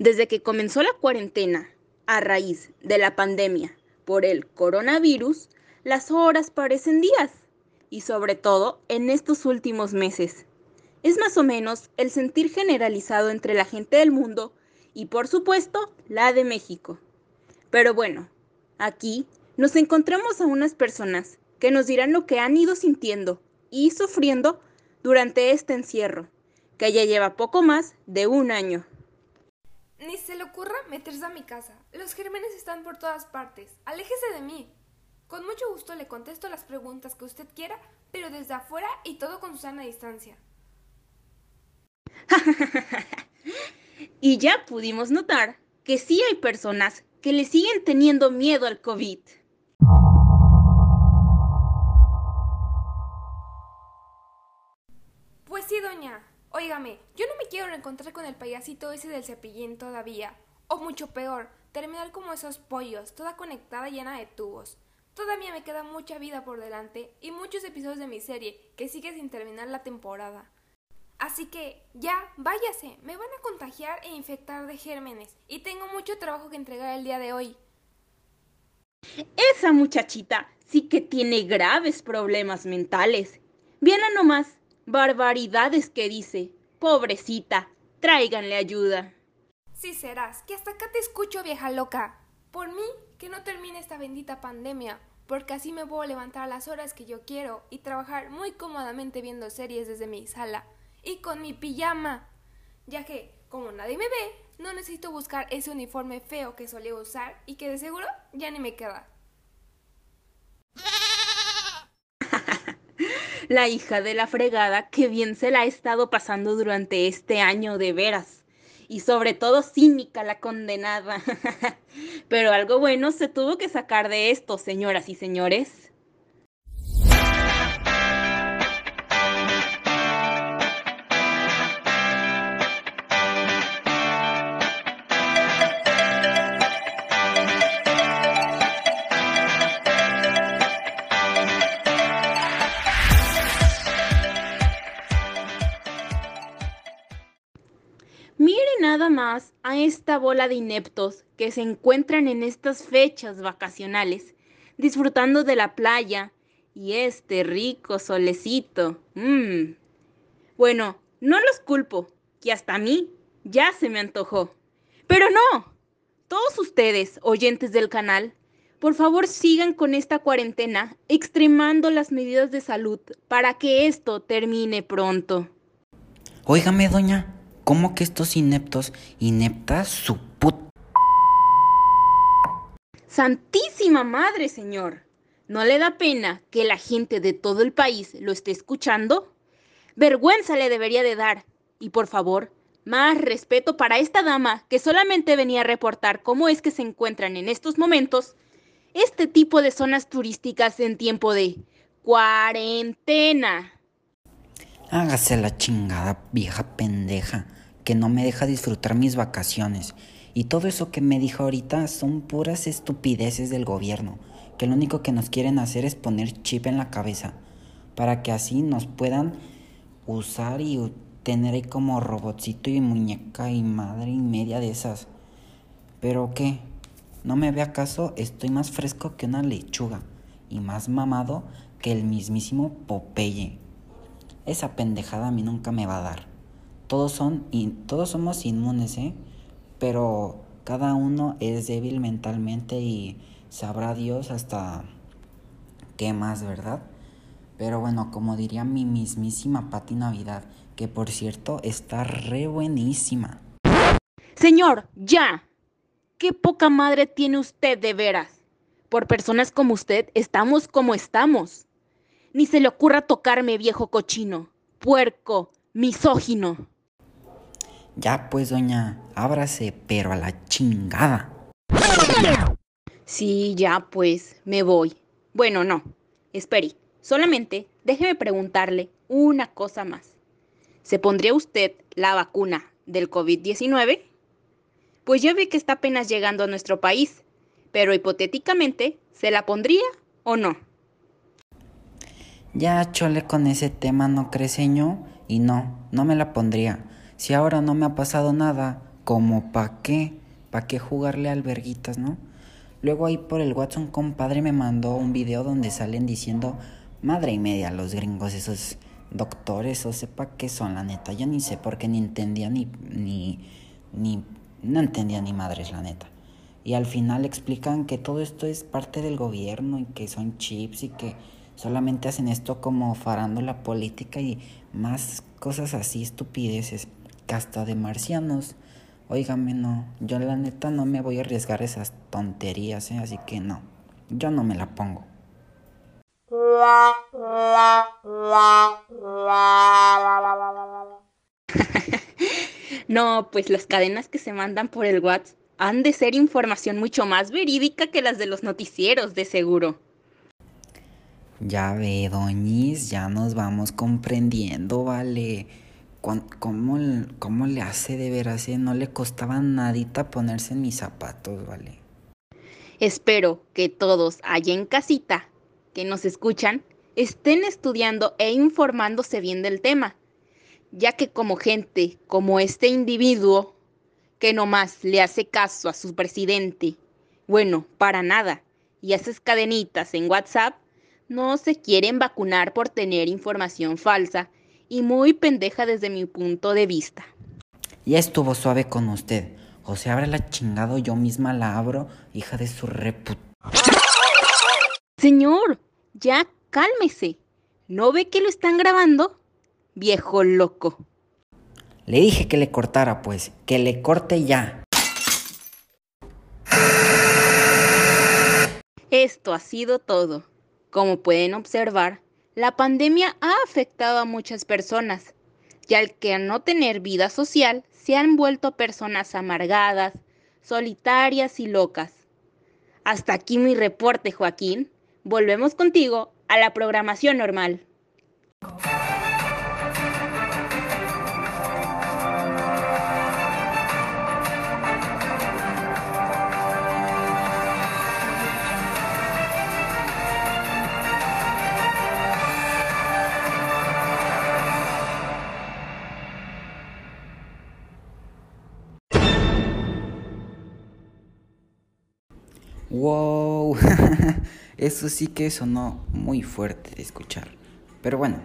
Desde que comenzó la cuarentena, a raíz de la pandemia por el coronavirus, las horas parecen días, y sobre todo en estos últimos meses. Es más o menos el sentir generalizado entre la gente del mundo y por supuesto la de México. Pero bueno, aquí nos encontramos a unas personas que nos dirán lo que han ido sintiendo y sufriendo durante este encierro, que ya lleva poco más de un año. Ni se le ocurra meterse a mi casa. Los gérmenes están por todas partes. Aléjese de mí. Con mucho gusto le contesto las preguntas que usted quiera, pero desde afuera y todo con sana distancia. y ya pudimos notar que sí hay personas que le siguen teniendo miedo al COVID. Reencontrar con el payasito ese del cepillín todavía. O mucho peor, terminar como esos pollos, toda conectada llena de tubos. Todavía me queda mucha vida por delante y muchos episodios de mi serie que sigue sin terminar la temporada. Así que, ya, váyase, me van a contagiar e infectar de gérmenes y tengo mucho trabajo que entregar el día de hoy. Esa muchachita sí que tiene graves problemas mentales. Viene nomás Barbaridades que dice. Pobrecita, tráiganle ayuda. Sí serás, que hasta acá te escucho, vieja loca. Por mí, que no termine esta bendita pandemia, porque así me puedo levantar a las horas que yo quiero y trabajar muy cómodamente viendo series desde mi sala y con mi pijama. Ya que, como nadie me ve, no necesito buscar ese uniforme feo que solía usar y que de seguro ya ni me queda. La hija de la fregada, que bien se la ha estado pasando durante este año de veras. Y sobre todo cínica la condenada. Pero algo bueno se tuvo que sacar de esto, señoras y señores. Mire nada más a esta bola de ineptos que se encuentran en estas fechas vacacionales, disfrutando de la playa y este rico solecito. Mmm. Bueno, no los culpo, que hasta a mí ya se me antojó. Pero no, todos ustedes, oyentes del canal, por favor sigan con esta cuarentena, extremando las medidas de salud para que esto termine pronto. Óigame, doña, ¿Cómo que estos ineptos, ineptas su put... Santísima Madre, Señor. ¿No le da pena que la gente de todo el país lo esté escuchando? Vergüenza le debería de dar. Y por favor, más respeto para esta dama que solamente venía a reportar cómo es que se encuentran en estos momentos este tipo de zonas turísticas en tiempo de cuarentena. Hágase la chingada, vieja pendeja que no me deja disfrutar mis vacaciones. Y todo eso que me dijo ahorita son puras estupideces del gobierno, que lo único que nos quieren hacer es poner chip en la cabeza, para que así nos puedan usar y tener ahí como robotcito y muñeca y madre y media de esas. Pero qué, no me ve acaso, estoy más fresco que una lechuga y más mamado que el mismísimo Popeye. Esa pendejada a mí nunca me va a dar todos son todos somos inmunes, ¿eh? Pero cada uno es débil mentalmente y sabrá Dios hasta qué más, ¿verdad? Pero bueno, como diría mi mismísima Pati Navidad, que por cierto está re buenísima. Señor, ya. Qué poca madre tiene usted de veras. Por personas como usted estamos como estamos. Ni se le ocurra tocarme, viejo cochino, puerco, misógino. Ya pues, doña, ábrase, pero a la chingada. Sí, ya pues, me voy. Bueno, no. Espere, solamente déjeme preguntarle una cosa más. ¿Se pondría usted la vacuna del COVID-19? Pues ya ve que está apenas llegando a nuestro país, pero hipotéticamente, ¿se la pondría o no? Ya chole con ese tema, ¿no creceño? Y no, no me la pondría. Si ahora no me ha pasado nada, como pa' qué, pa' qué jugarle alberguitas, ¿no? Luego ahí por el WhatsApp un compadre me mandó un video donde salen diciendo madre y media los gringos, esos doctores o sepa qué son, la neta. Yo ni sé porque ni entendía ni, ni, ni, no entendía ni madres, la neta. Y al final explican que todo esto es parte del gobierno y que son chips y que solamente hacen esto como farando la política y más cosas así, estupideces, que hasta de marcianos. Óigame, no, yo la neta no me voy a arriesgar esas tonterías, ¿eh? así que no, yo no me la pongo. no, pues las cadenas que se mandan por el WhatsApp han de ser información mucho más verídica que las de los noticieros, de seguro. Ya ve, doñis, ya nos vamos comprendiendo, vale. ¿Cómo, cómo le hace de veras? Eh? No le costaba nadita ponerse en mis zapatos, vale. Espero que todos allá en casita que nos escuchan estén estudiando e informándose bien del tema, ya que como gente, como este individuo, que nomás le hace caso a su presidente, bueno, para nada, y haces cadenitas en WhatsApp, no se quieren vacunar por tener información falsa y muy pendeja desde mi punto de vista. Ya estuvo suave con usted. O sea, abre la chingado, yo misma la abro, hija de su reput... Señor, ya cálmese. ¿No ve que lo están grabando? Viejo loco. Le dije que le cortara, pues, que le corte ya. Esto ha sido todo. Como pueden observar, la pandemia ha afectado a muchas personas, y al que a no tener vida social se han vuelto personas amargadas, solitarias y locas. Hasta aquí mi reporte, Joaquín. Volvemos contigo a la programación normal. Wow, eso sí que sonó muy fuerte de escuchar. Pero bueno,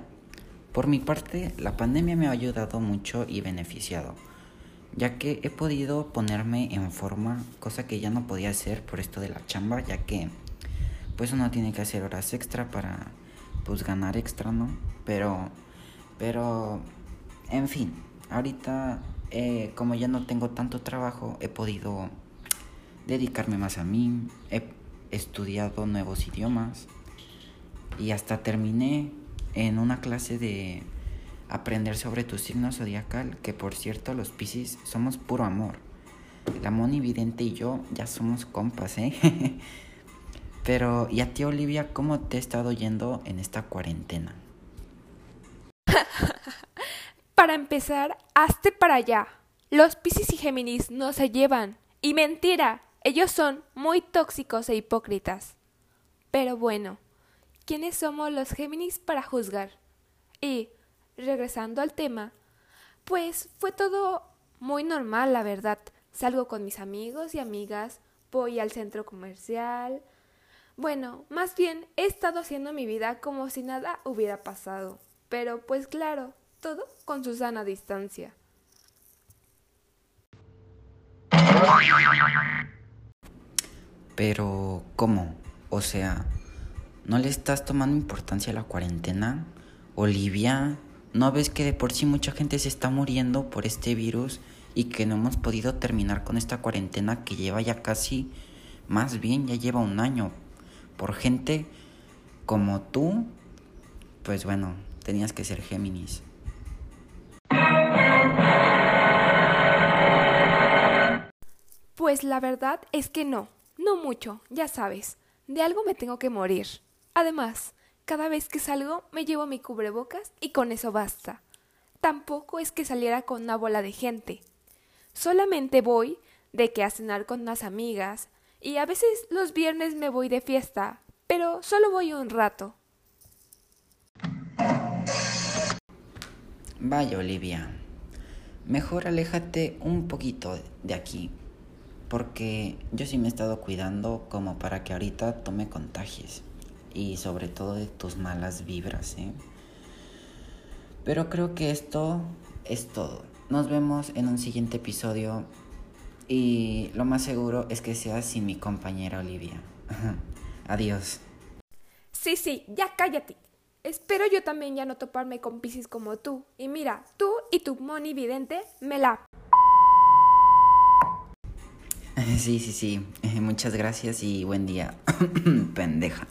por mi parte, la pandemia me ha ayudado mucho y beneficiado, ya que he podido ponerme en forma, cosa que ya no podía hacer por esto de la chamba, ya que pues uno tiene que hacer horas extra para pues ganar extra, ¿no? Pero, pero, en fin, ahorita eh, como ya no tengo tanto trabajo, he podido dedicarme más a mí, he estudiado nuevos idiomas y hasta terminé en una clase de aprender sobre tu signo zodiacal, que por cierto los Pisces somos puro amor. La Moni Vidente y yo ya somos compas, ¿eh? Pero, ¿y a ti Olivia cómo te ha estado yendo en esta cuarentena? para empezar, hazte para allá. Los Pisces y Géminis no se llevan. Y mentira, ellos son muy tóxicos e hipócritas. Pero bueno, ¿quiénes somos los Géminis para juzgar? Y, regresando al tema, pues fue todo muy normal, la verdad. Salgo con mis amigos y amigas, voy al centro comercial. Bueno, más bien he estado haciendo mi vida como si nada hubiera pasado. Pero pues claro, todo con su sana distancia. Pero, ¿cómo? O sea, ¿no le estás tomando importancia a la cuarentena? Olivia, ¿no ves que de por sí mucha gente se está muriendo por este virus y que no hemos podido terminar con esta cuarentena que lleva ya casi, más bien ya lleva un año? Por gente como tú, pues bueno, tenías que ser Géminis. Pues la verdad es que no. No mucho, ya sabes. De algo me tengo que morir. Además, cada vez que salgo me llevo mi cubrebocas y con eso basta. Tampoco es que saliera con una bola de gente. Solamente voy de que a cenar con unas amigas y a veces los viernes me voy de fiesta, pero solo voy un rato. Vaya, Olivia. mejor aléjate un poquito de aquí. Porque yo sí me he estado cuidando como para que ahorita tú me contagies. Y sobre todo de tus malas vibras, ¿eh? Pero creo que esto es todo. Nos vemos en un siguiente episodio. Y lo más seguro es que sea sin mi compañera Olivia. Adiós. Sí, sí, ya cállate. Espero yo también ya no toparme con Piscis como tú. Y mira, tú y tu Moni Vidente me la... Sí, sí, sí. Muchas gracias y buen día. Pendeja.